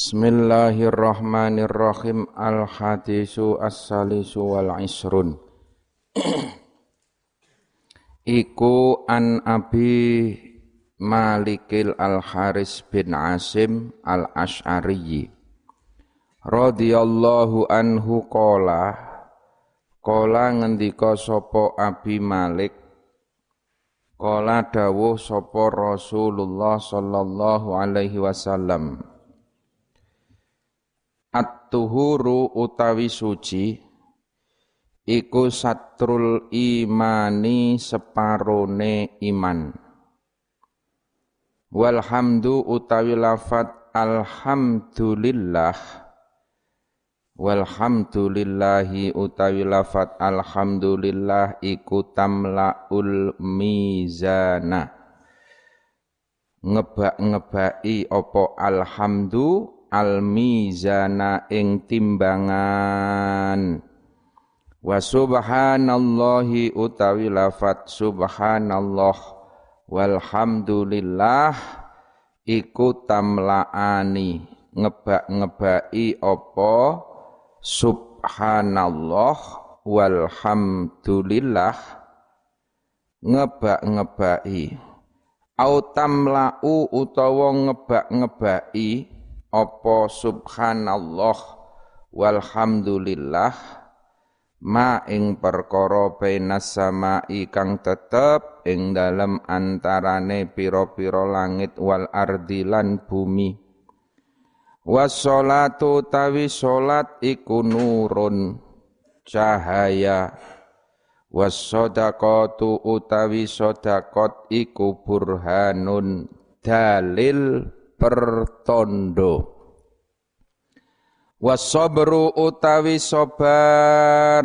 Bismillahirrahmanirrahim. Al-hadisu as-salisu wal isrun Iku an Abi Malikil Al-Haris bin Asim Al-Ash'ariyi radhiyallahu anhu qala qala ngendika sapa Abi Malik qala dawuh sapa Rasulullah sallallahu alaihi wasallam At-tuhuru utawi suci iku satrul imani separone iman. Walhamdu utawi lafat alhamdulillah Walhamdulillahi utawi lafat alhamdulillah iku tamlaul mizana ngebak-ngebaki opo alhamdu al mizana ing timbangan. Wa subhanallahi utawi lafat subhanallah. Walhamdulillah iku tamlaani ngebak-ngebaki apa? Subhanallah walhamdulillah ngebak-ngebaki. Au tamla'u utawa ngebak-ngebaki apa subhanallah walhamdulillah ma ing perkara bainas samai kang tetep ing dalem antarane pira-pira langit wal ardi bumi. Wassalatu tawi salat iku nurun cahaya. Wasadaqatu utawi sadaqat iku burhanun dalil pertondo. Wasabru utawi sabar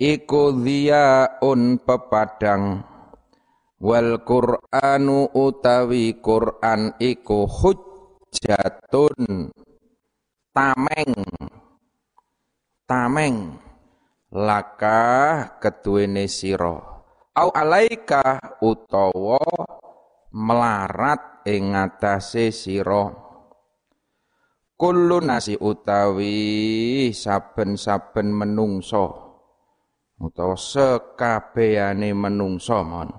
iku dhiyaun pepadang. Wal qur'anu utawi qur'an iku hujjatun. Tameng. Tameng. Laka ketuene sira. Au alaika utawa melarat ing ngatasé sira. Kullu nasi utawi saben-saben menungso utawa sekabehane menungso mon.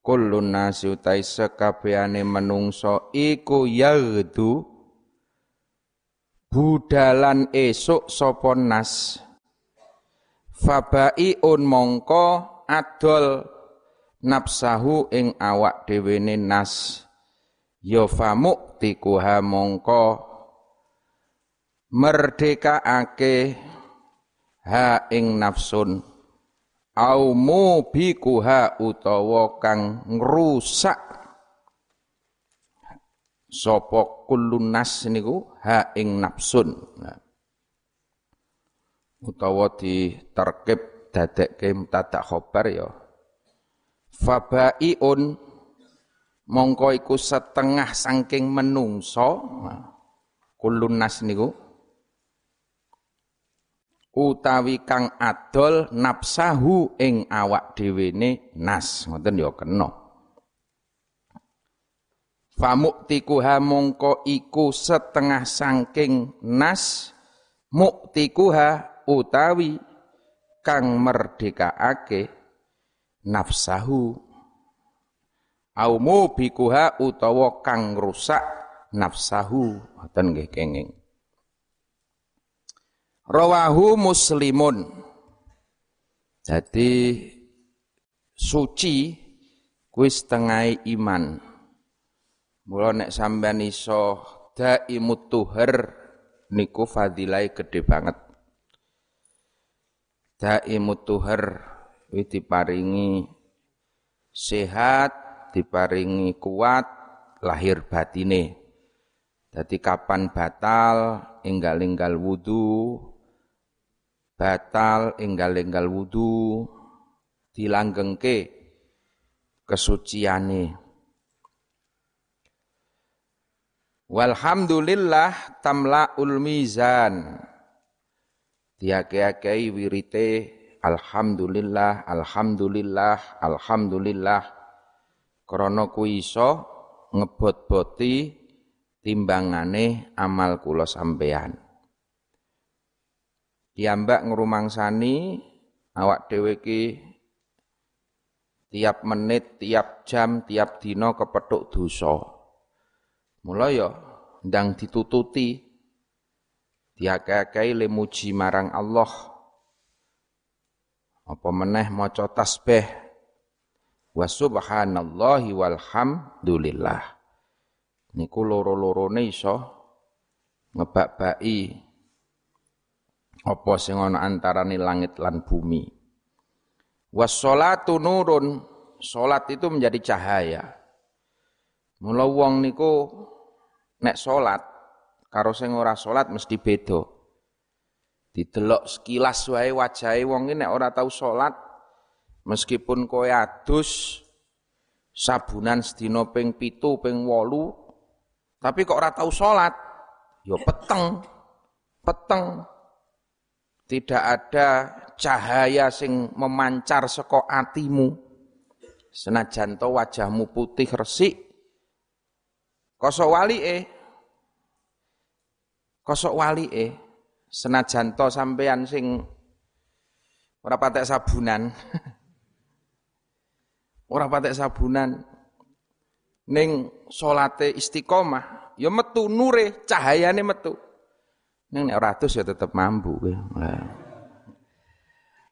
Kullu nasi utawi sekabehane menungso iku yaudu budalan esuk sapa nas. Fabaiun mongko adol nafsahu ing awak dhewe nas ya famuktiquha mongko merdekaake ha ing nafsun. Au mubikuha utawa kang ngrusak. Sapa kullun nas niku ha ing nafsun. Nah. utawa diterkib dadekke mutadak khobar ya. Fabaiun mongko iku setengah saking menungso. Kulun nas niku. Utawi kang adol nafsahu ing awak dhewe nas. Ngoten ya kena. Famuktikuha mongko iku setengah saking nas. Muktikuha utawi kang merdekaake nafsahu au mubikuha utawa kang rusak nafsahu. Ngoten nggih kenging. Rawahu muslimun. Jadi suci kuwi setengah iman. Mula nek sampean iso daimut tuhar niku fadilai gede banget. Daimut tuhar kuwi diparingi sehat diparingi kuat lahir batine. Jadi kapan batal enggal-enggal wudu, batal enggal-enggal wudu, dilanggengke kesuciane. Walhamdulillah tamlaul mizan. Diake-akei wirite alhamdulillah, alhamdulillah, alhamdulillah. Krana ku iso ngebot-boti timbangane amal kula sampean. Kiambak ngrumangsani awak dhewe tiap menit, tiap jam, tiap dina kepethuk dosa. Mula ya ndang ditututi diakeh-akehi le marang Allah. Apa meneh maca tasbih wa subhanallahi walhamdulillah. Niku loro-lorone iso ngebak-baki apa sing ana antarané langit lan bumi. Wassalatu nurun, salat itu menjadi cahaya. Mula wong niku nek salat karo sing ora salat mesti beda. Didelok sekilas wae wajahe wong iki nek ora tau salat meskipun kowe adus sabunan sedina ping pitu ping wolu tapi kok ora tau salat ya peteng peteng tidak ada cahaya sing memancar saka atimu. Senajan to wajahmu putih resik. Kosok wali eh. Kosok wali eh. Senajan to sampean sing ora patek sabunan. ora patek sabunan. Ning salate istiqomah ya metu nure cahayane metu. Ning nek ora ya tetep mampu kowe.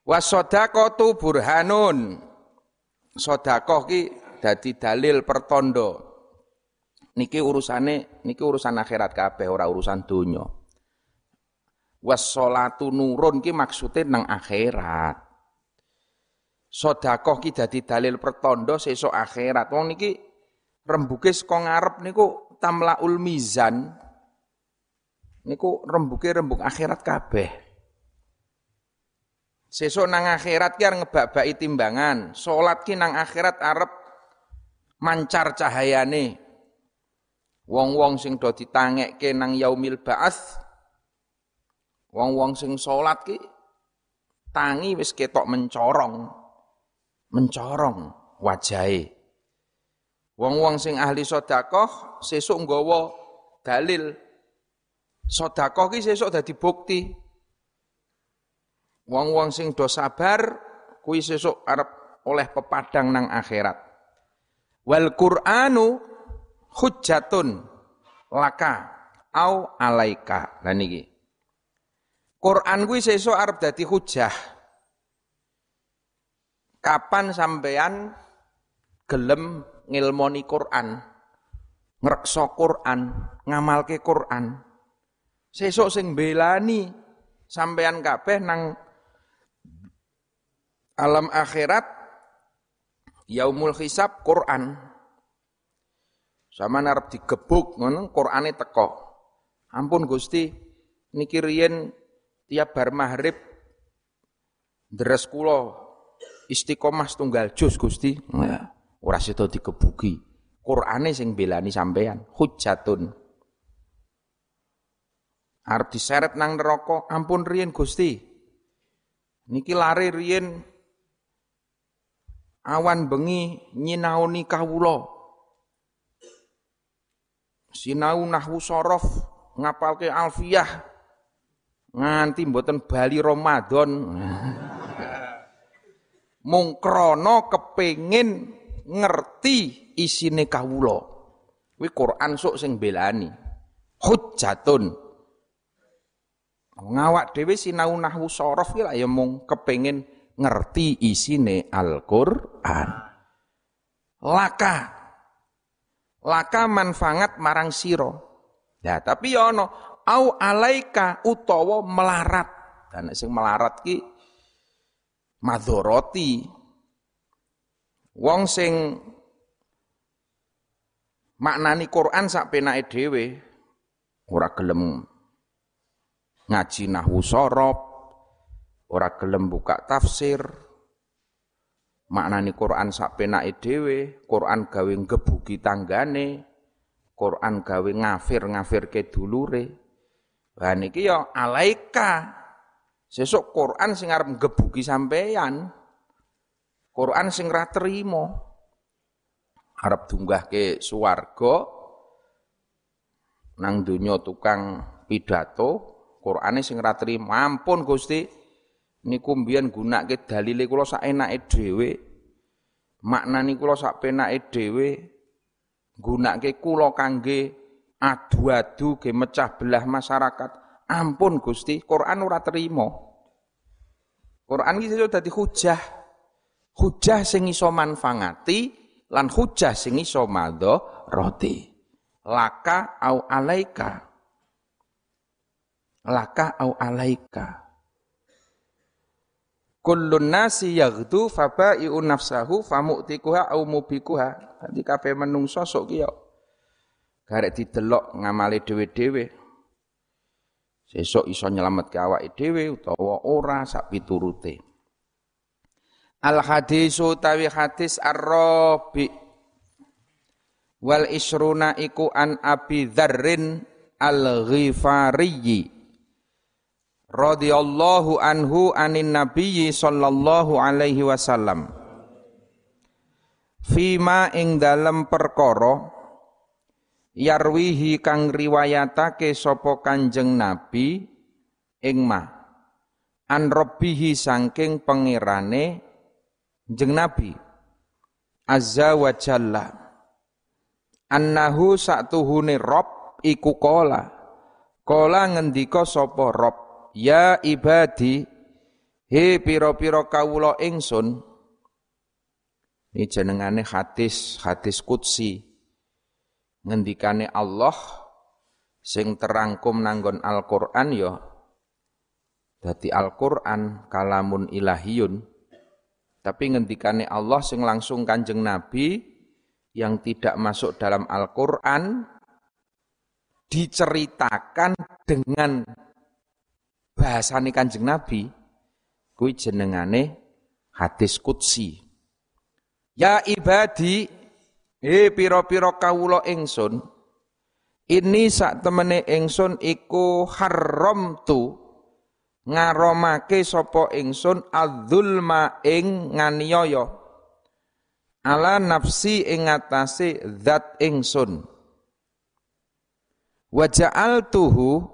Wasodaqatu burhanun. Sedekah ki dadi dalil pertondo. Niki urusane niki urusan akhirat kabeh ora urusan donya. Wassolatu nurun ki maksudnya nang akhirat. Sedekah ki dadi dalil pertondo sesuk akhirat. Wong niki rembuke saka ngarep niku tamlaul mizan niku rembuke rembuk akhirat kabeh. Sesuk nang akhirat ki arep ngebak-baki timbangan, salat ki nang akhirat arep mancar cahayane. Wong-wong sing do ditangekke nang yaumil ba'ats wong-wong sing salat ki tangi wis ketok mencorong. Mencorong wajahe. Wong-wong sing ahli sedekah sesuk nggawa dalil Sedekah ki sesuk dadi bukti. Wong-wong sing do sabar kuwi sesuk arep oleh pepadang nang akhirat. Wal Qur'anu hujjatun laka au alaika. Lah niki. Quran kuwi sesuk arep dadi hujah. Kapan sampean gelem ngilmoni Quran, ngrekso Quran, ngamalke Quran, Sesuk sing belani sampean kabeh nang alam akhirat yaumul hisab Quran. Sama narap digebuk ngono Qurane teko. Ampun Gusti, niki riyen tiap bar maghrib deres kula istiqomah tunggal jus Gusti. Nah, ora sida digebuki. Qurane sing belani sampean, hujjatun arep diseret nang neraka ampun riyen Gusti. Niki lari riyen. Awan bengi nyinaoni kawula. Sinau nahwu sorof ngapalke alfiyah. Nganti mboten bali Ramadan mung krana kepengin ngerti isine kawula kuwi Quran sok sing belani hujjatun Ngawak dhewe sinau nahwu sorof ki ya mung kepengin ngerti isine Al-Qur'an. Laka. Laka manfaat marang sira. Ya, tapi ya ana au alaika utawa melarat. Dan sing melarat ki madoroti. Wong sing maknani Quran sak penake dhewe ora gelem ngaji nahwu sorob, ora gelem buka tafsir, maknani Quran sak penake dhewe, Quran gawe ngebuki tanggane, Quran gawe ngafir-ngafirke dulure. Lah niki ya alaika. Sesuk Quran sing arep ngebuki sampeyan. Quran sing ra trimo. Arep dunggahke swarga nang donya tukang pidato, Qur'ane sing ra trimo. Ampun Gusti, niku mbiyen gunake dalile kula sak enake dhewe. Maknani kula sak penake dhewe. Gunake kula kangge adu-adu ge mecah belah masyarakat. Ampun Gusti, Quran ora terima. Quran iki dadi hujah. Hujah sing iso manfaati lan hujah sing iso roti. Laka au alaika. Laka au alaika. Kullun nasi yaghdu fabai'u nafsahu famu'tikuha au mubikuha. Dadi kabeh menungso sok ki garek didelok ngamali dhewe-dhewe sesuk iso nyelametke awake dhewe utawa ora sak piturute. Al hadisu tawi hadis ar-rabi wal isruna iku an Abi Dzarrin al-Ghifari radhiyallahu anhu anin nabiyyi sallallahu alaihi wasallam. Fima ing dalem perkara yarwihi kang riwayatake sapa Kanjeng Nabi ing mah. An rabbihi saking pangerane jeng Nabi. Azza wa jalla. Annahu satuhune rob iku kola. Kola ngendika sapa rob? Ya ibadi he pira-pira kawula ingsun. Ini jenengane hadis hadis kutsi ngendikane Allah sing terangkum nanggon Al-Qur'an ya dadi Al-Qur'an kalamun ilahiyun. Tapi ngendikane Allah sing langsung Kanjeng Nabi yang tidak masuk dalam Al-Qur'an diceritakan dengan bahasane Kanjeng Nabi kuwi jenengane hadis qudsi. Ya ibadi He pira-pira kawula ingsun ini sak temene ingsun iku haram tu ngaromake sapa ingsun adzulma ing nganiaya ala nafsi ing atase zat ingsun. Wa ja'altuhu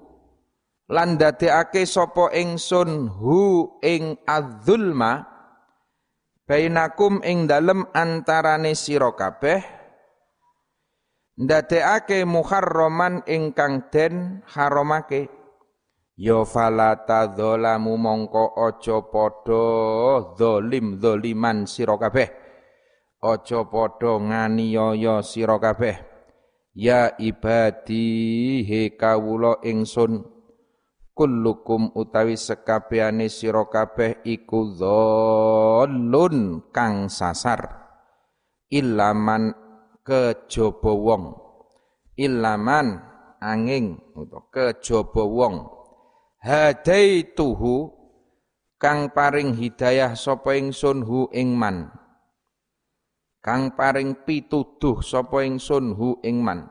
lan dadekake sapa ingsun hu ing adzulma bainakum ing dalem antarane sira kabeh ndadekake muharraman ingkang den haramake ya fala tadzalamu mongko aja padha zalim zaliman sira kabeh. Aja padha nganiaya sira kabeh. Ya ibadi he kawula ingsun kullukum utawi sekabehane sira kabeh iku dzallun kang sasar. Ilaman kejaba wong. Ilaman angin utawa kejaba wong. Hadaituhu kang paring hidayah sapa ingsun hu ing man. Kang paring pituduh sapa ingsun hu ing man.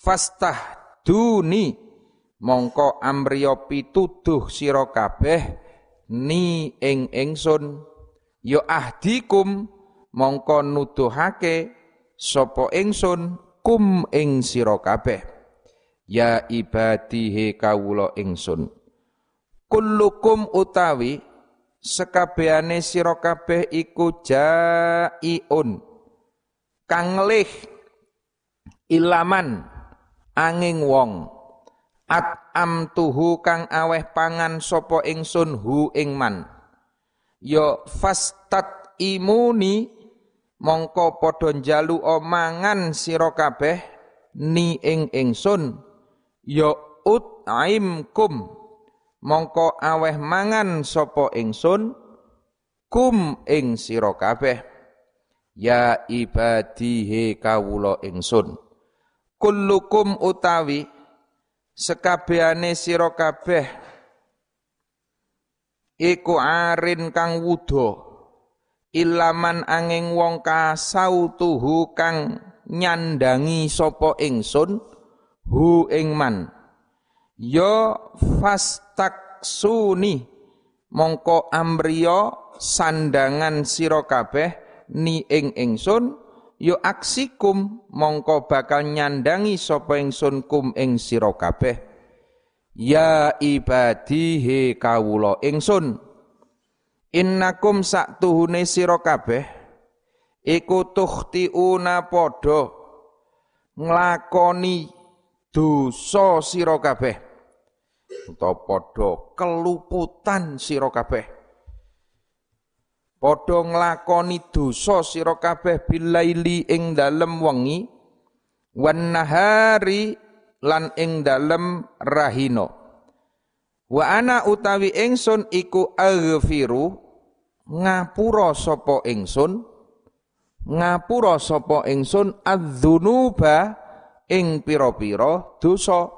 Fastah duni mongko amriya pituduh sira kabeh ni ing ingsun. Ya ahdikum mongko nuduhake sapa ingsun kum ing sira kabeh. Ya ibadihe kawula ingsun. Kullukum utawi sekabehane sira kabeh iku jaiun. Kang lih ilaman angin wong. At am tuhu kang aweh pangan sapa ingsun hu ing man. Ya fastat imuni mongko padha njalu omangan sira kabeh ni ing ingsun ya ut'aimkum mongko aweh mangan sapa ingsun kum ing sira kabeh. Ya ibadihe kawula ingsun. Kullukum utawi sekabehane sira kabeh iku arin kang wudo ilaman angin wong kasautuhu kang nyandangi sapa ingsun hu ing man ya fastaksuni mongko amriya sandangan sira kabeh ni ing ingsun. Yo aksikum mongko bakal nyandangi sapa ingsun kum ing sira kabeh. Ya ibadihe kawula ingsun innakum saktuhune sira kabeh iku tukhtiuna padha nglakoni dosa sira kabeh utawa padha keluputan sira kabeh Padha nglakoni dosa sira kabeh bilaili ing dalem wengi wan nahari lan ing dalem rahina. Wa ana utawi ingsun iku aghfiru ngapura sapa ingsun? Ngapura sapa ingsun adzunuba ing pira-pira dosa?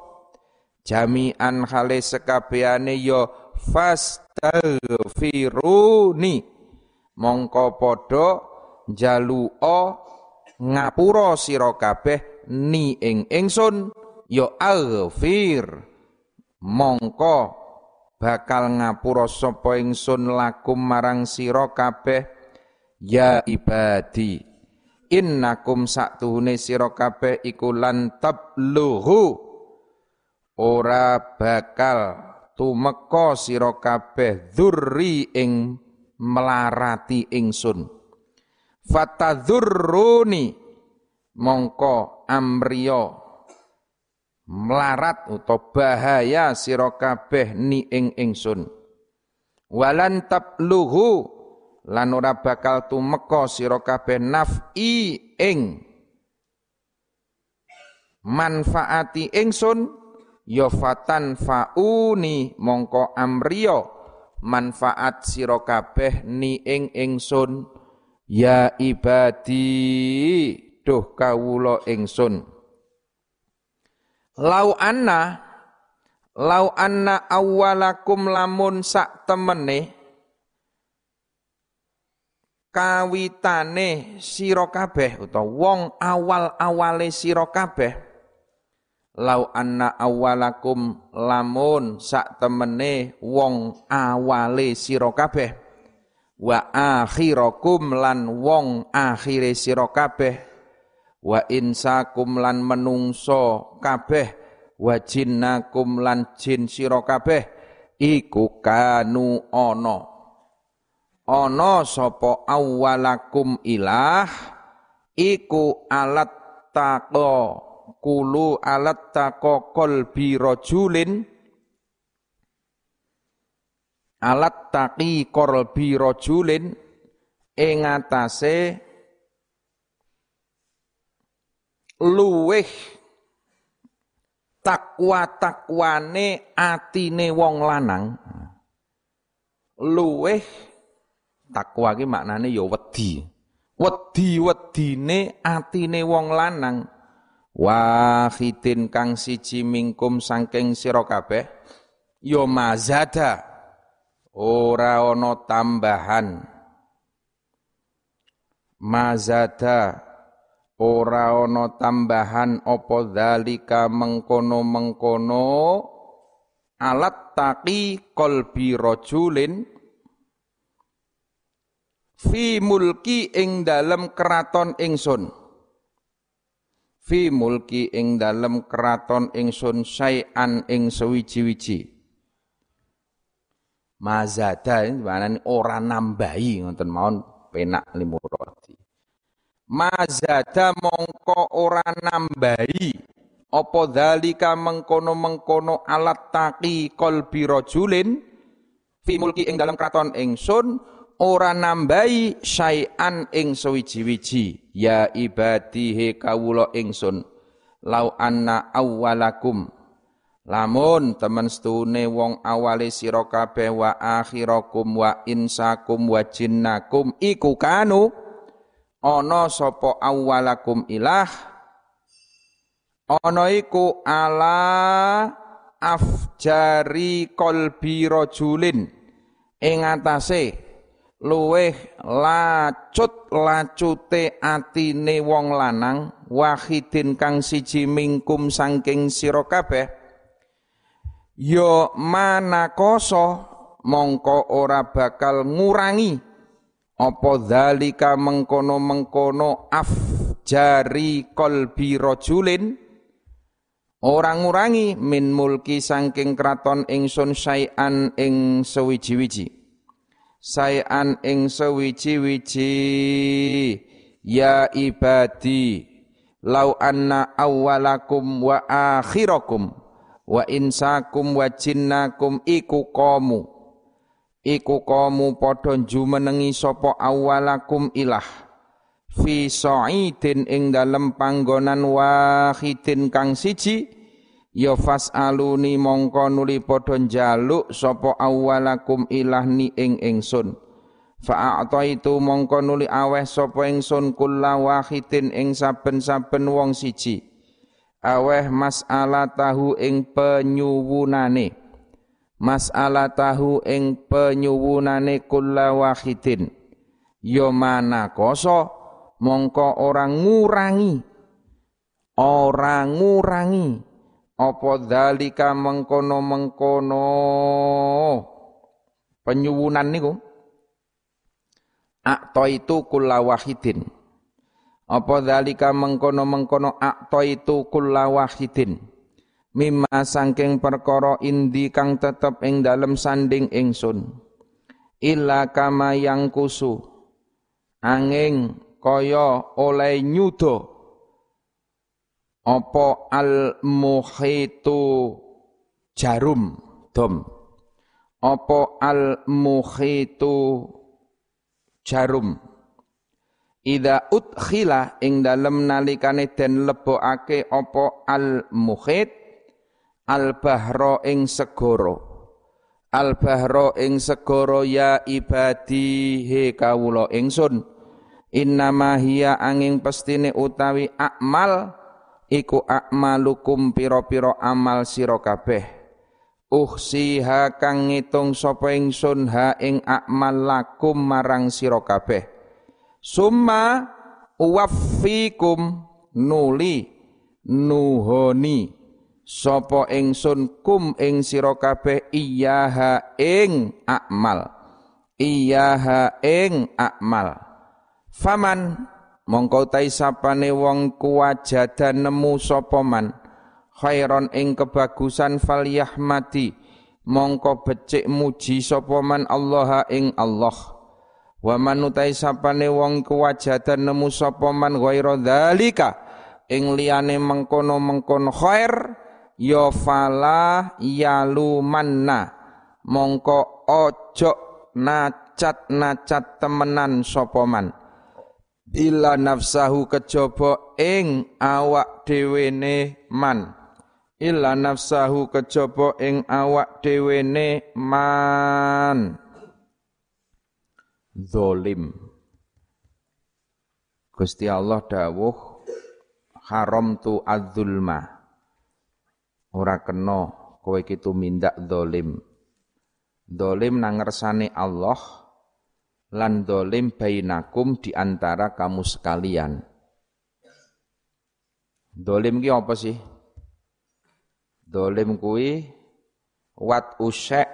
Jami'an hale sekabehane ya fastaghfiruni mongko padha jaluka ngapura sira kabeh ni ing ingsun ya aghfir. Mongko bakal ngapura sapa ingsun lakum marang sira kabeh? Ya ibadi innakum saktuhune sira kabeh iku lan tabluhu. Ora bakal tumeka sira kabeh dzurri ing melarati ingsun. Fatadzurruni mongko amriyo melarat utawa bahaya sira kabeh ni ing ingsun. Walan tabluhu lan ora bakal tumeka sira kabeh naf'i ing manfaati ingsun ya fatan fauni mongko amriyo manfaat sira kabeh ni ing ingsun. Ya ibadi duh kawula ingsun lau anna lau anna awwalakum lamun sak temene kawitane sira kabeh utawa wong awal-awale sira kabeh lau anna awalakum lamun sak temene wong awale sira kabeh wa akhirakum lan wong akhire sira kabeh wa insakum lan menungso kabeh wa jinnakum lan jin sira kabeh iku kanu ana. Ana sapa awalakum ilah iku alat taqwa kulu alat kolbi rojulin alat taki kolbi rojulin ing luweh takwa takwane atine wong lanang. Luweh takwa ki maknane ya wedi. Wedi wedine atine wong lanang. Wahidin kang siji mingkum saking sira kabeh ya mazada ora ana tambahan. Mazada ora ana tambahan apa zalika mengkono-mengkono. Alat taqi qalbi rajulin. Fi mulki ing dalem keraton ingsun. Fi mulki ing dalem keraton ingsun syai'an ing sewiji-wiji. Mazada ini ora nambahi ngoten mawon penak limurati mazada mongko ora nambahi apa dalika mengkono-mengkono alat taqi qalbi rajulin fi mulki ing dalam keraton ingsun ora nambahi syai'an ing sewiji-wiji ya ibadihe kawula ingsun lau anna awwalakum. Lamun temen stune wong awale sira kabeh wa akhirakum wa insakum wa jinnakum iku kanu ana sapa awwalakum ilah. Ana iku ala afjari qalbi rajulin ing atase luweh lacut lacute atine wong lanang wahidin kang siji mingkum sangking sira kabeh. Ya manakoso mongko ora bakal ngurangi apa zalika mengkono-mengkono af jari kolbi rojulin orang ngurangi min mulki sangking kraton ingsun sayan ing sewiji-wiji. Sayan ing sewiji-wiji ya ibadi lau anna awwalakum wa akhirakum wa insakum wa jinnakum iku kamu iku kamu padha jumenengi sapa awwalakum ilah fi sa'idin ing dalem panggonan wahidin kang siji ya fasaluni mongko nuli padha njaluk sapa awwalakum ilah ni ing ingsun itu mongko nuli aweh sapa ingsun kulla wahidin ing saben-saben wong siji. Aweh mas'alah tahu ing penyuwunane. Mas'alah tahu ing penyuwunane kulla wahidin. Ya mana koso mongko orang ngurangi. Orang ngurangi. Apa dalika mengkono-mengkono penyuwunan niku Akto itu kulla wahidin. Apa dalika mengkono-mengkono akto itu kulla wahidin. Mimma sangking perkara indi kang tetep ing dalem sanding ingsun. Illa kama yang kusu. Anging kaya oleh nyudo. Apa al muhitu jarum dom. Apa al muhitu jarum Ida utkhila ing dalem nalikane den lebokake apa al mukhit al bahro ing segoro al bahro ing segoro ya ibadi he kawula ingsun. Innama hiya angin pestine utawi akmal iku akmalukum piro-piro amal sira kabeh. Uhsiha kang ngitung sapa ingsun ha ing akmal lakum marang sira kabeh. Summa uwaffikum nuli nuhoni sapa ingsun kum ing sira kabeh iyaha ing akmal. Iyaha ing akmal. Faman mongko tai sapane wong kuwajada nemu sapa man. Khairon ing kebagusan falyahmati mongko becik muji sapa man Allah ing Allah. Wa man utai sapane wong kewajadan nemu sapa man ghaira dzalika. Ing liyane mengkono-mengkono khair ya fala yalumanna. Mongko ojo nacat-nacat temenan sapa man? Ila nafsahu kejaba ing awak dhewene man. Illa nafsahu kejaba ing awak dhewene man. Zalim Gusti Allah dawuh haram tu adzulma ora kena kowe iki tumindak zalim zalim nang ngersane Allah lan zalim bainakum di antara kamu sekalian Dolim ki apa sih? Dolim kuwi wat usek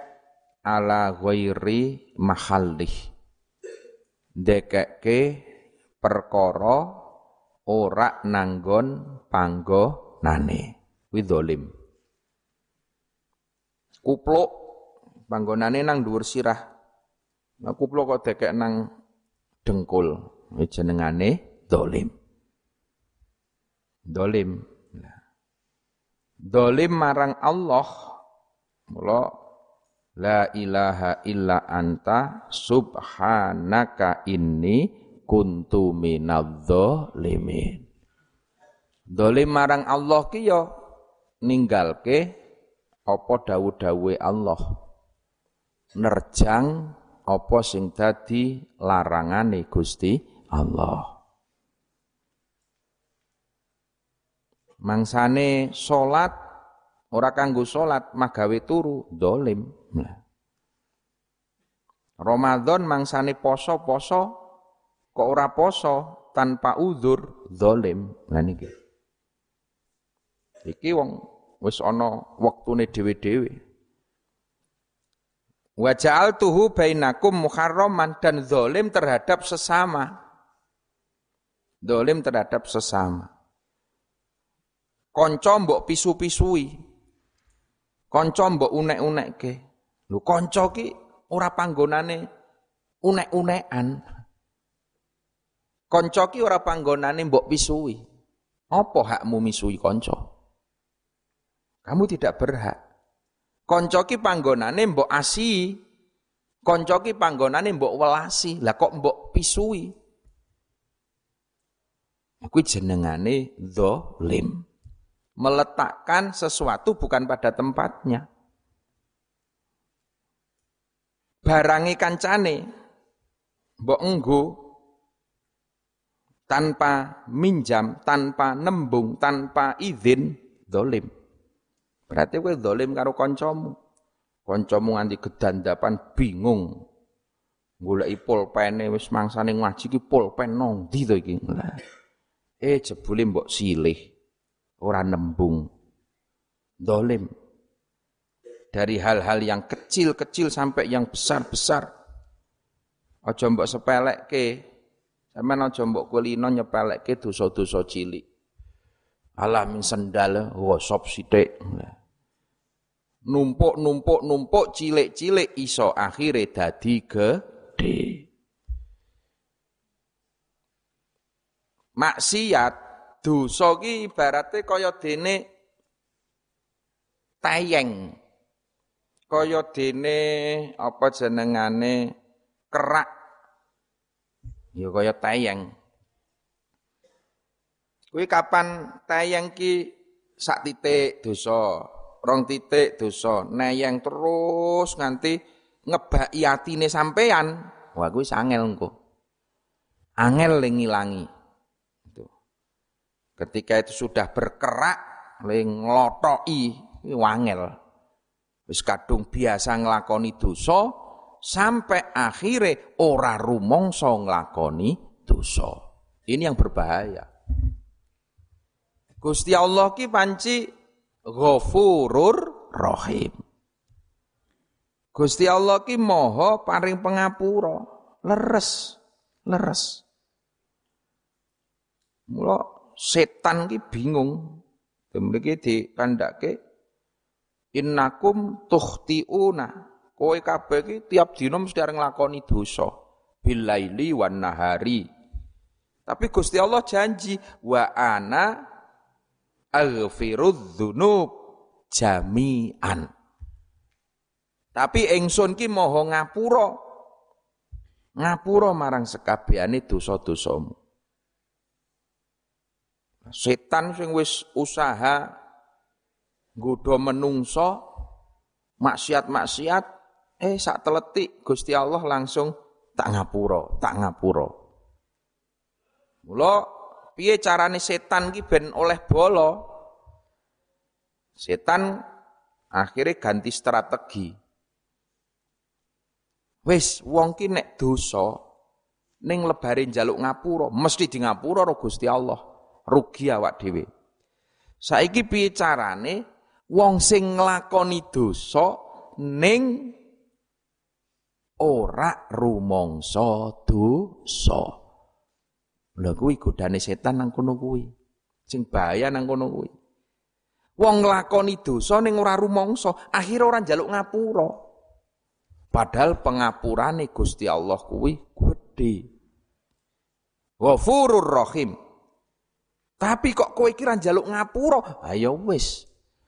ala ghairi mahallih. Dekekke perkara ora nanggon panggonane. Kuwi dolim. Kupluk panggonane nang dhuwur sirah. Nah kupluk kok dekek nang dengkul. Jenengane dolim. Dolim. Dolim marang Allah mula la ilaha illa anta subhanaka inni kuntu minadh-dhalimin. Dolim marang Allah ki ya ninggalke apa dawuh-dawuhe Allah. Nerjang apa sing dadi larangane Gusti Allah. mangsane salat ora kanggo salat magawe turu dolim nah. Ramadan mangsane poso-poso kok ora poso tanpa uzur dolim nah niki iki wong wis ana wektune dhewe-dhewe Wa ja'altuhu bainakum muharraman dan zalim terhadap sesama. Dolim terhadap sesama. Konco mbok pisu-pisui. Konco mbok unek-unekke. Lho konco ki ora panggonane unek-unekan. Konco ki ora panggonane mbok pisui. Apa hakmu misui konco? Kamu tidak berhak. Konco ki panggonane mbok asi. Konco ki panggonane mbok welasi. Lah kok mbok pisui? Iku jenengane zalim. Meletakkan sesuatu bukan pada tempatnya. Barangi kancane mbok enggo tanpa minjam, tanpa nembung, tanpa izin zalim. Berarti kowe zalim karo kancamu. Kancamu nganti gedandapan bingung. Goleki pulpene wis mangsane ngaji ki pulpen nang ndi to iki? Eh jebule mbok silih, ora nembung. Dolim. Dari hal-hal yang kecil-kecil sampai yang besar-besar. Aja mbok sepelekke. Sampeyan aja mbok kulino nyepelekke dosa-dosa cilik. Alah min sendal gosop sithik. Numpuk numpuk numpuk cilik-cilik iso akhire dadi gede. maksiat dosa ki ibarate kaya dene tayeng. Kaya dene apa jenengane? Kerak. Ya kaya tayeng. Kuwi kapan tayeng ki sak titik dosa rong titik dosa nayeng terus nganti ngebaki sampean wah kuwi sangel engko angel ngilangi Ketika itu sudah berkerak, ling nglotoki wangel. Wis kadung biasa nglakoni dosa sampai akhirnya ora rumangsa nglakoni dosa. Ini yang berbahaya. Gusti Allah ki panci Ghafurur Rahim. Gusti Allah ki moho paring pengapura, leres, leres. Mula setan ki bingung. Demikian dikandake innakum tuhtiuna. Kowe kabeh ki tiap dina mesti arep nglakoni dosa. Bilaili wan nahari. Tapi Gusti Allah janji wa ana aghfirudz jami'an. Tapi ingsun ki moho ngapura. Ngapura marang sekabehane dosa-dosamu. Setan sing wis usaha nggodha menungso maksiat-maksiat eh sak teletik Gusti Allah langsung tak ngapura, tak ngapura. Mula piye carane setan ki ben oleh bolo? Setan akhirnya ganti strategi. Wis wong ki nek dosa ning lebare njaluk ngapura, mesti di ngapura karo Gusti Allah rugi awak dhewe. Saiki piye carane wong sing nglakoni dosa ning ora rumangsa dosa. Lha kuwi godane setan nang kono kuwi. Sing bahaya nang kono kuwi. Wong nglakoni dosa ning ora rumangsa, akhire ora njaluk ngapura. Padahal pengapurane Gusti Allah kuwi gedhe. Ghafurur Rahim. Tapi kok kowe kira njaluk ngapura? Ayo wis.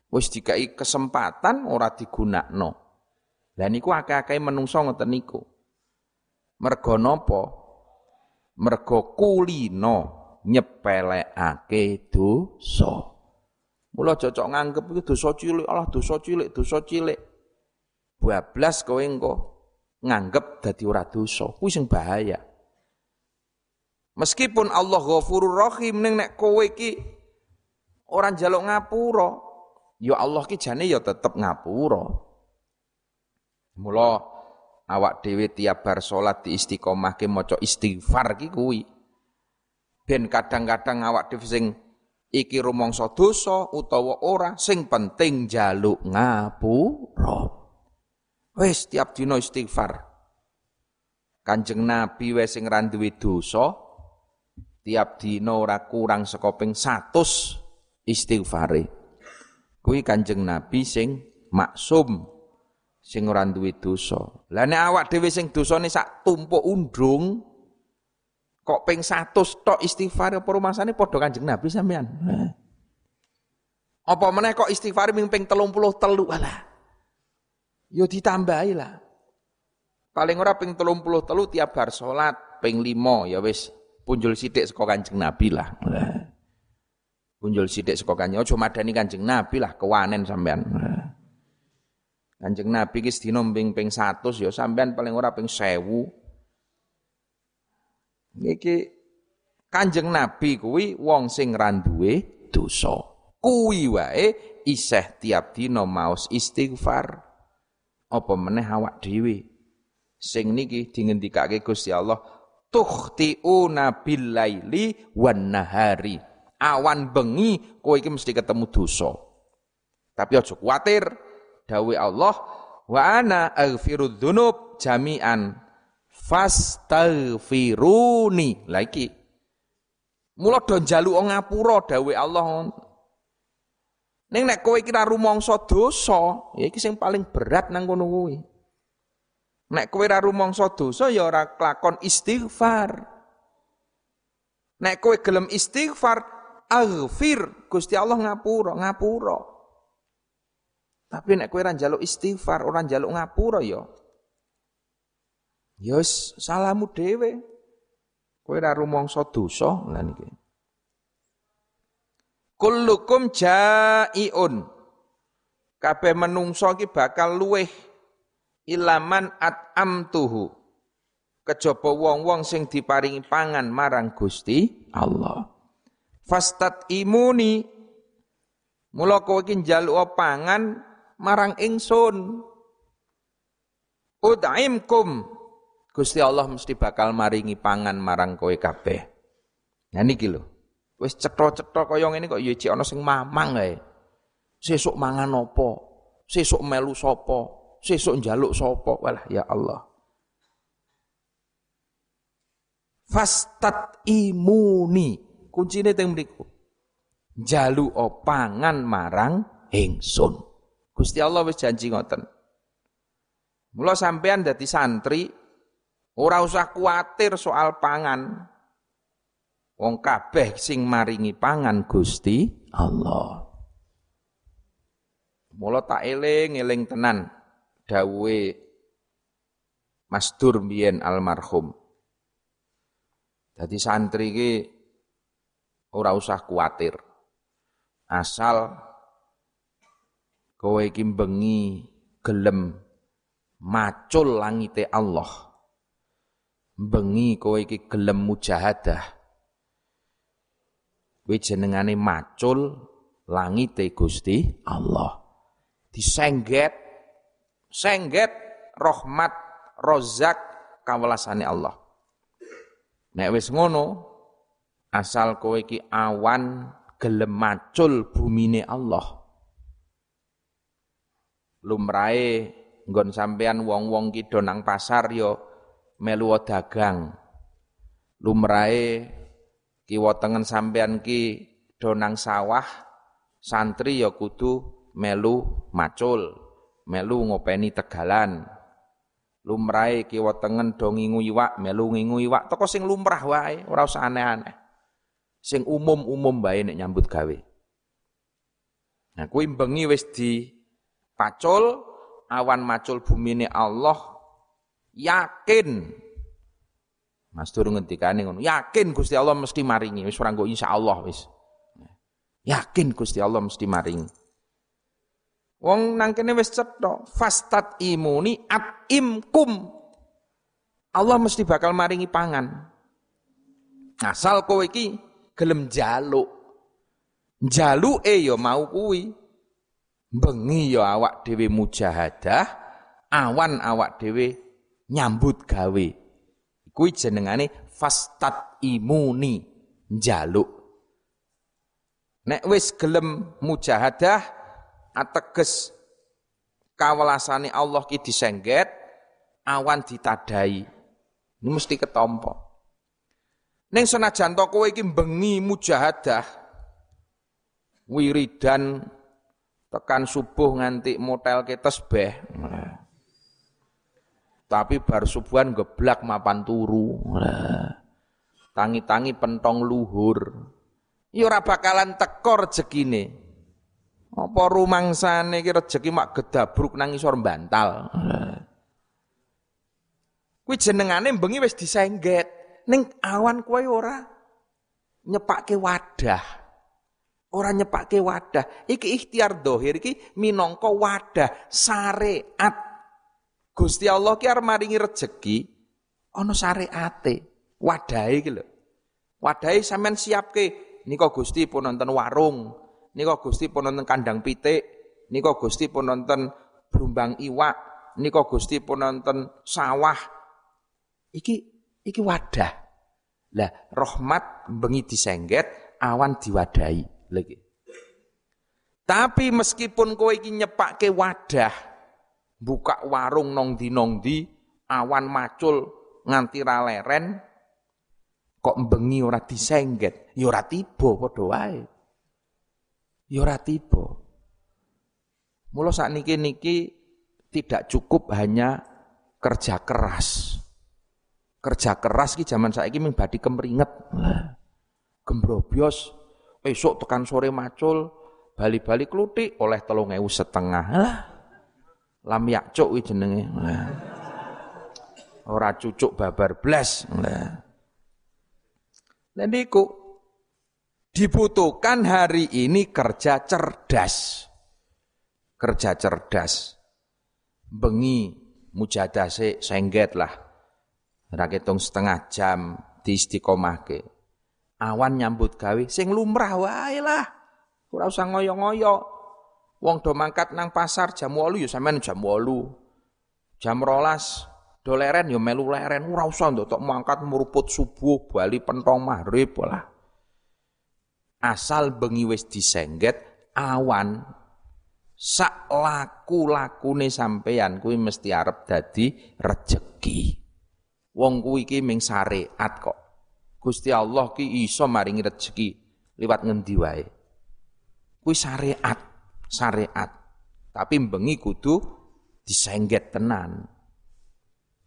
Wis dikai kesempatan ora digunakno. Lah niku akeh-akeh menungso ngoten niku. Mergo napa? Mergo kulino nyepelekake dosa. Mula cocok nganggep iki dosa cilik, Allah dosa cilik, dosa cilik. Bablas kowe engko nganggep dadi ora dosa. Kuwi sing bahaya. Meskipun Allah Ghafurur Rahim ning nek kowe iki ora njaluk ngapura, ya Allah ki jane ya tetep ngapura. Mula awak dhewe tiap bar salat di istiqomahke maca istighfar ki kuwi. Ben kadang-kadang awak dhewe sing iki rumangsa dosa utawa ora, sing penting njaluk ngapura. Wis tiap dina istighfar. Kanjeng Nabi wis sing ra duwe dosa, tiap dina ora kurang saka ping 100 istighfare. Kuwi Kanjeng Nabi sing maksum sing ora duwe dosa. Lah nek awak dhewe sing dosane sak tumpuk undung kok ping 100 tok istighfar apa rumasane padha Kanjeng Nabi sampean. Apa meneh kok istighfar ping 33 alah. Yo ditambahi lah. Paling ora ping 33 tiap bar salat, ping 5 ya wis punjul sithik saka Kanjeng Nabi lah. Punjul sithik saka Kanjeng aja madani Kanjeng Nabi lah kewanen sampean. Kanjeng Nabi ki sedina ping ping 100 ya sampean paling ora ping 1000. Iki Kanjeng Nabi kuwi wong sing ra duwe dosa. Kuwi wae isih tiap dina maos istighfar apa meneh awak dhewe sing niki dingendikake Gusti Allah tukhtiuna bil laili wan nahari awan bengi kowe iki mesti ketemu dosa tapi aja kuwatir dawuh Allah wa ana aghfirudz dzunub jami'an fastaghfiruni lagi mula do njaluk ngapura dawuh Allah Ning nek kowe kira rumangsa dosa, ya iki sing paling berat nang kono kuwi. Nek kowe ora rumangsa dosa ya ora kelakon istighfar. Nek kowe gelem istighfar, aghfir, Gusti Allah ngapura, ngapura. Tapi nek kowe ora njaluk istighfar, ora njaluk ngapura ya Ya salahmu dhewe. Kowe ora rumangsa dosa iki. Kullukum jaiun. Kabeh menungso iki bakal luweh ilaman at'amtuhu. Kejaba wong-wong sing diparingi pangan marang Gusti Allah. Fastat imuni Mula kowe iki njaluk pangan marang ingsun. Ud'imkum. Gusti Allah mesti bakal maringi pangan marang kowe kabeh. Nah niki lho. Wis cetha-cetha kaya ngene kok ya cek ana sing mamang ae. Sesuk mangan apa? Sesuk melu sapa? Sesuk njaluk sapa? Walah ya Allah. Fastat imuni. Kuncine teng mriku. Njaluk pangan marang ingsun. Gusti Allah wis janji ngoten. Mula sampean dadi santri ora usah kuatir soal pangan. Wong kabeh sing maringi pangan Gusti Allah. Mula tak eling eling tenan dawuhe Mas Dur almarhum. Dadi santri iki ora usah kuatir. Asal kowe iki bengi gelem macul langite Allah. Bengi kowe iki gelem mujahadah Kuwi jenengane macul langite Gusti Allah. Disengget sengget rahmat rozak kawelasane Allah. Nek wis ngono asal kowe iki awan gelem macul bumine Allah. Lumrahe nggon sampean wong-wong ki do nang pasar yo melu dagang. Lumrahe kiwa tengen sampean ki donang sawah santri ya kudu melu macul melu ngopeni tegalan. Lumrahe kiwa tengen do ngingu iwak melu ngingu iwak. Toko sing lumrah wae ora usah aneh-aneh. Sing umum-umum bae nek nyambut gawe. Nah kuwi bengi wis di pacul awan macul bumine Allah yakin Mas turun ngendikane ngono. Yakin Gusti Allah mesti maringi. Wis ora insya insyaallah wis. Yakin Gusti Allah mesti maringi. Wong nang kene wis cetha, fastat imuni at imkum. Allah mesti bakal maringi pangan. Asal kowe iki gelem jaluk. Jaluke ya mau kuwi. Bengi ya awak dhewe mujahadah, awan awak dhewe nyambut gawe. Kuwi jenengane fastat imuni njaluk. Nek wis gelem mujahadah ateges kawelasane Allah ki disengget, awan ditadai. Ini mesti ketompo. Ning senajan to kowe iki bengi mujahadah wiridan tekan subuh nganti motel ke tesbeh. Tapi bar subuhan geblak mapan turu. Tangi-tangi pentong luhur. Ya bakalan teko rezekine. Apa rumangsane iki rezeki mak gedabruk nang isor bantal. Kuwi jenengane bengi wis disengget. Ning awan kowe ora nyepake wadah. Ora nyepake wadah. Iki ikhtiar dohir iki minangka wadah syariat Gusti Allah ki arep maringi rejeki ana syariate, wadahe iki lho. Wadahe sampean siapke. Nika Gusti pun nonton warung, nika Gusti pun nonton kandang pitik, nika Gusti pun nonton brumbang iwak, nika Gusti pun nonton sawah. Iki iki wadah. Lah rahmat bengi disengget, awan diwadahi lagi. Tapi meskipun kowe iki nyepake wadah, buka warung nong di nong di awan macul nganti raleren kok bengi ora disengget? Ya ora tiba padha wae. Ya ora tiba. Mula sakniki niki tidak cukup hanya kerja keras. Kerja keras ki zaman saiki mung badi kemringet gembrobyos esok tekan sore macul bali-bali klutik oleh telung ewu setengah lah Lam yakcuk kuwi jenenge. Ora cucuk babar blas. Nah niku dibutuhkan hari ini kerja cerdas. Kerja cerdas. Bengi mujadase sengget lah. Raketung setengah jam di istiqomahke. Awan nyambut gawe sing lumrah wae lah. Ora usah ngoyo-ngoyo. Wong do mangkat nang pasar jam 8 ya sampean jam 8. Jam rolas do leren ya melu leren ora usah tok mangkat meruput subuh bali pentong maghrib lah. Asal bengi wis disengget awan sak laku-lakune sampeyan kuwi mesti arep dadi rejeki. Wong kuwi iki ming syariat kok. Gusti Allah ki iso maringi rejeki liwat ngendi wae. Kuwi syariat syariat. Tapi bengi kudu disengget tenan.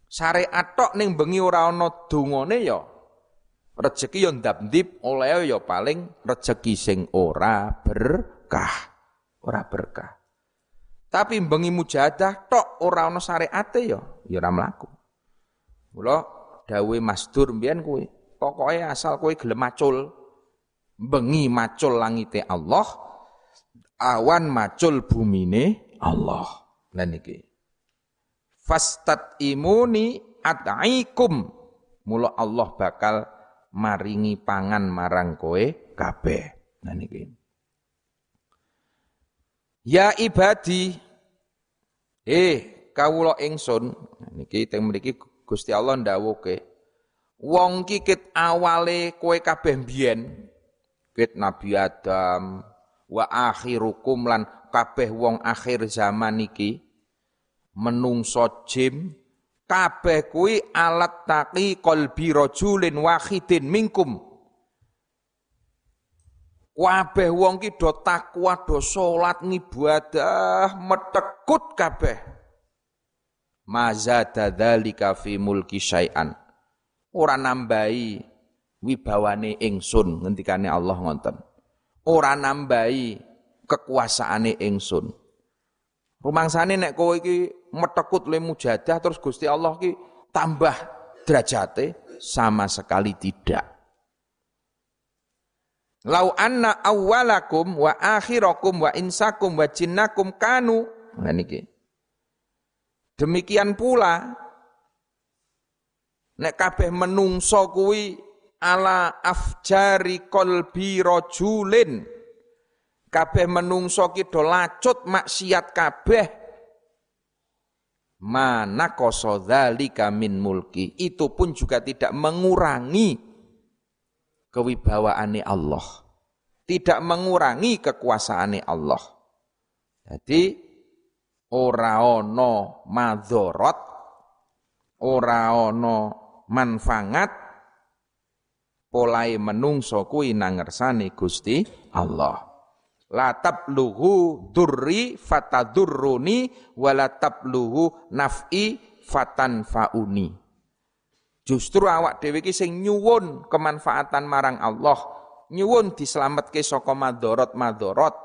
Syariat tok ning bengi ora ana dungane ya rezeki yo ndap-ndip oleh ya paling rezeki sing ora berkah. Ora berkah. Tapi bengi mujahadah tok ora ana syariate ya ya ora mlaku. Mula dawuhe Masdur mbiyen kuwi, pokoke asal kowe gelem macul bengi macul langite Allah, awan macul bumine Allah. Lan niki. Fastat imuni adaikum. Mula Allah bakal maringi pangan marang kowe kabeh. Nah niki. Ya ibadi eh kawula ingsun niki teng mriki Gusti Allah ndawuhke wong kikit awale kowe kabeh mbiyen kit Nabi Adam wa akhirukum lan kabeh wong akhir zaman iki menungso jim kabeh kuwi alat taqi qalbi rajulin wahidin minkum. Kabeh wong ki do takwa do salat ngibadah metekut kabeh. Mazada dzalika fi mulki syai'an ora nambahi wibawane ingsun ngendikane Allah ngonten ora nambahi kekuasaane ingsun. Rumangsane nek kowe iki metekut le mujadah terus Gusti Allah ki tambah derajate sama sekali tidak. Lau anna awwalakum wa akhirakum wa insakum wa jinnakum kanu. Nah niki. Demikian pula nek kabeh menungso kuwi ala afjari kolbi rojulin. Kabeh menungso ki do lacut maksiat kabeh. Mana dzalika min mulki. Itu pun juga tidak mengurangi kewibawaane Allah. Tidak mengurangi kekuasaane Allah. Jadi ora ana madharat ora ana manfaat polahe menungso kuwi nang ngersane Gusti Allah. La tabluhu durri fatadurruni wala tabluhu naf'i fatanfauni. Justru awak dhewe iki sing nyuwun kemanfaatan marang Allah nyuwun dislametke saka madorot-madorot.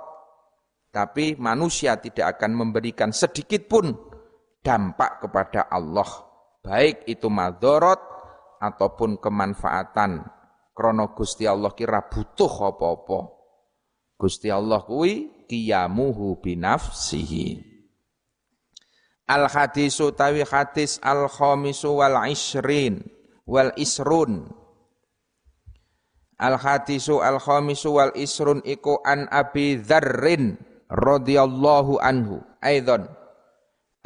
Tapi manusia tidak akan memberikan sedikit pun dampak kepada Allah. Baik itu madorot ataupun kemanfaatan Krono Gusti Allah kira butuh apa-apa. Gusti Allah kuwi qiyamuhu binafsihi. Al hadisu tawi hadis al khamisu wal ishrin wal isrun. Al hadisu al khamisu wal isrun iku an Abi Dzarrin radhiyallahu anhu. Aidon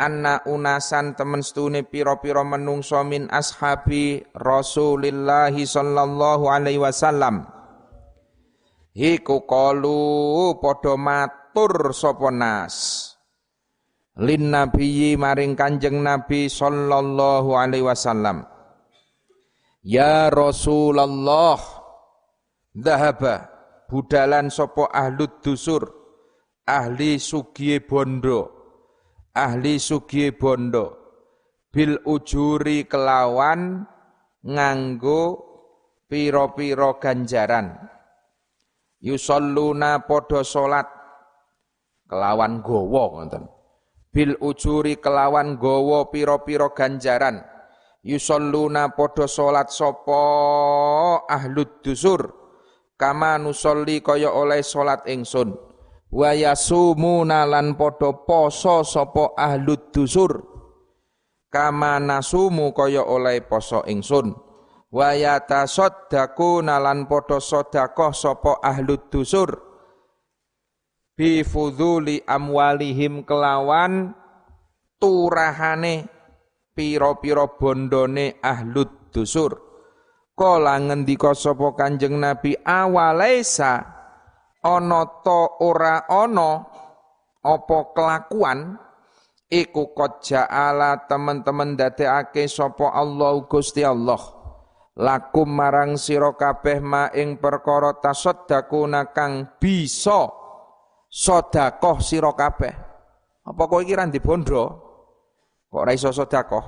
anna unasan temen stune piro-piro menungso min ashabi Rasulillah sallallahu alaihi wasallam. Hiku kalu padha matur sapa nas. Lin nabiyyi maring kanjeng nabi sallallahu alaihi wasallam. Ya Rasulullah dhahaba budalan sapa ahlud dusur ahli sugiye bondo ahli sugi bondo. Bil ujuri kelawan nganggo piro-piro ganjaran. Yusalluna podo salat. Kelawan gowo ngoten. Bil ujuri kelawan gowo piro-piro ganjaran. Yusalluna podo salat sopo ahlud dusur. Kama nusolli kaya oleh salat ingsun wa yasumuna lan padha poso sapa ahlud dusur. Kama nasumu kaya oleh poso ingsun. Wa yatasaddaquna lan padha sedekah sapa ahlud dusur. Bi fudhuli amwalihim kelawan turahane pira-pira bondone ahlud dusur. Kala ngendika sapa kanjeng nabi awalaisa ana ta ora ana apa kelakuan? Iku qad ja'ala teman-teman dadekake sapa Allah Gusti Allah. Lakum marang sira kabeh ma ing perkara tasaddaquna kang bisa sedekah sira kabeh. Apa kowe iki ra bondo kok ora iso sedekah?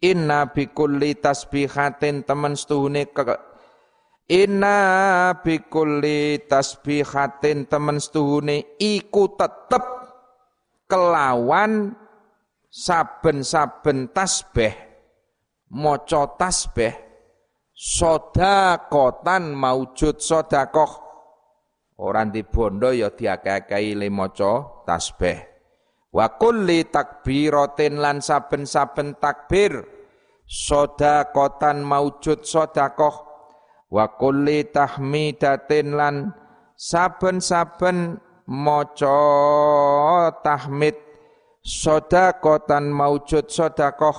Inna bikulli tasbihatin temen setuhune Inna bikulli tasbihatin temen setuhune iku tetep kelawan saben-saben tasbih maca tasbih sodakotan maujud sodakoh. Orang di bondo ya diakei le maca tasbih. Wa kulli takbiratin lan saben-saben takbir sodakotan maujud sodakoh wa kulli tahmidatin lan saben-saben maca tahmid sedekatan maujud sedekah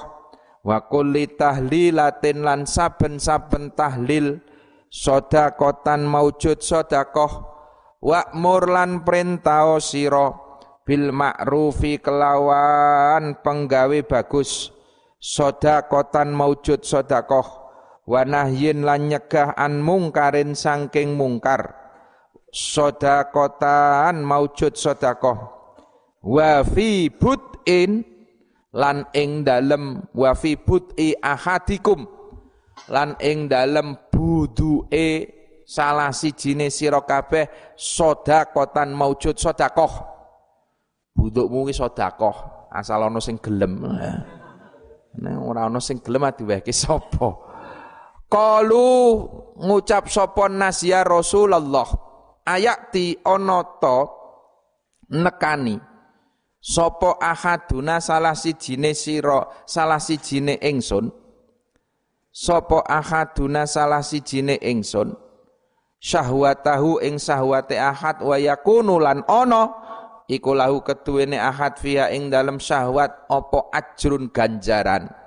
wa kulli tahlilatin lan saben-saben tahlil sedekatan maujud sedekah wa'mur lan perintah sira bil ma'rufi kelawan penggawe bagus sedekatan maujud sedekah wa nahyin lan nyegah an mungkarin sangking mungkar. Sodakotan maujud sodakoh. Wa fi bud'in lan ing dalem wa fi ahadikum lan ing dalem budu'e salah sijine sira kabeh sodakotan maujud sodakoh. Budukmu ki sodakoh asal ana sing gelem. Nek ora ana sing gelem adiwehke sapa Kalu ngucap sapa nas ya Rasulullah ayati ta nekani? Sapa ahaduna salah sijine sira salah sijine ingsun? Sapa ahaduna salah sijine ingsun? Syahwatahu ing syahwate ahad wa yakunu lan ana iku lahu keduwene ahad fiha ing syahwat apa ajrun ganjaran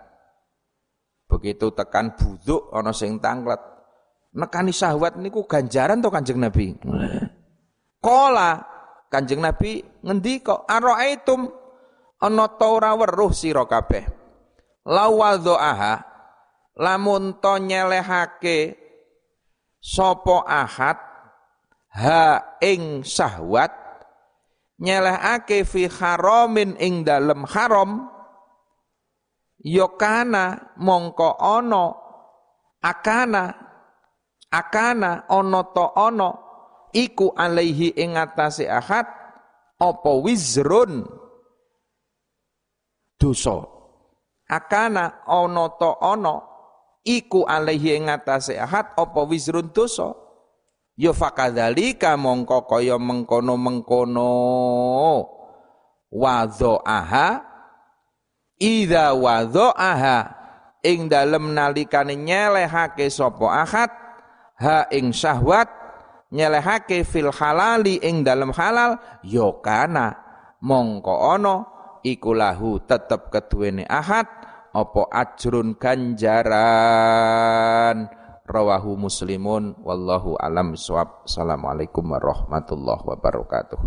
Begitu tekan buduk ana sing tanglet. Nekani syahwat niku ganjaran to Kanjeng Nabi. Kola Kanjeng Nabi ngendika araaitum ana ta ora weruh sira kabeh. Lawadhoaha lamun to nyelehake sopo ahad ha ing syahwat nyelehake fi haramin ing dalem haram yokana mongko ono. Akana akana ono to ono. Iku alaihi ing atase ahad apa wizrun? Dosa. Akana ono to ono. Iku alaihi ing atase ahad apa wizrun? Dosa. Ya fakadzalika mongko kaya mengkono-mengkono. Wadha'aha idza wadha'aha ing dalem nalikane nyelehake sapa ahad ha ing syahwat nyelehake fil halali ing dalem halal ya kana. Mongko ana iku lahu tetep keduwene ahad apa ajrun ganjaran. Rawahu muslimun wallahu alam swab assalamualaikum warahmatullahi wabarakatuh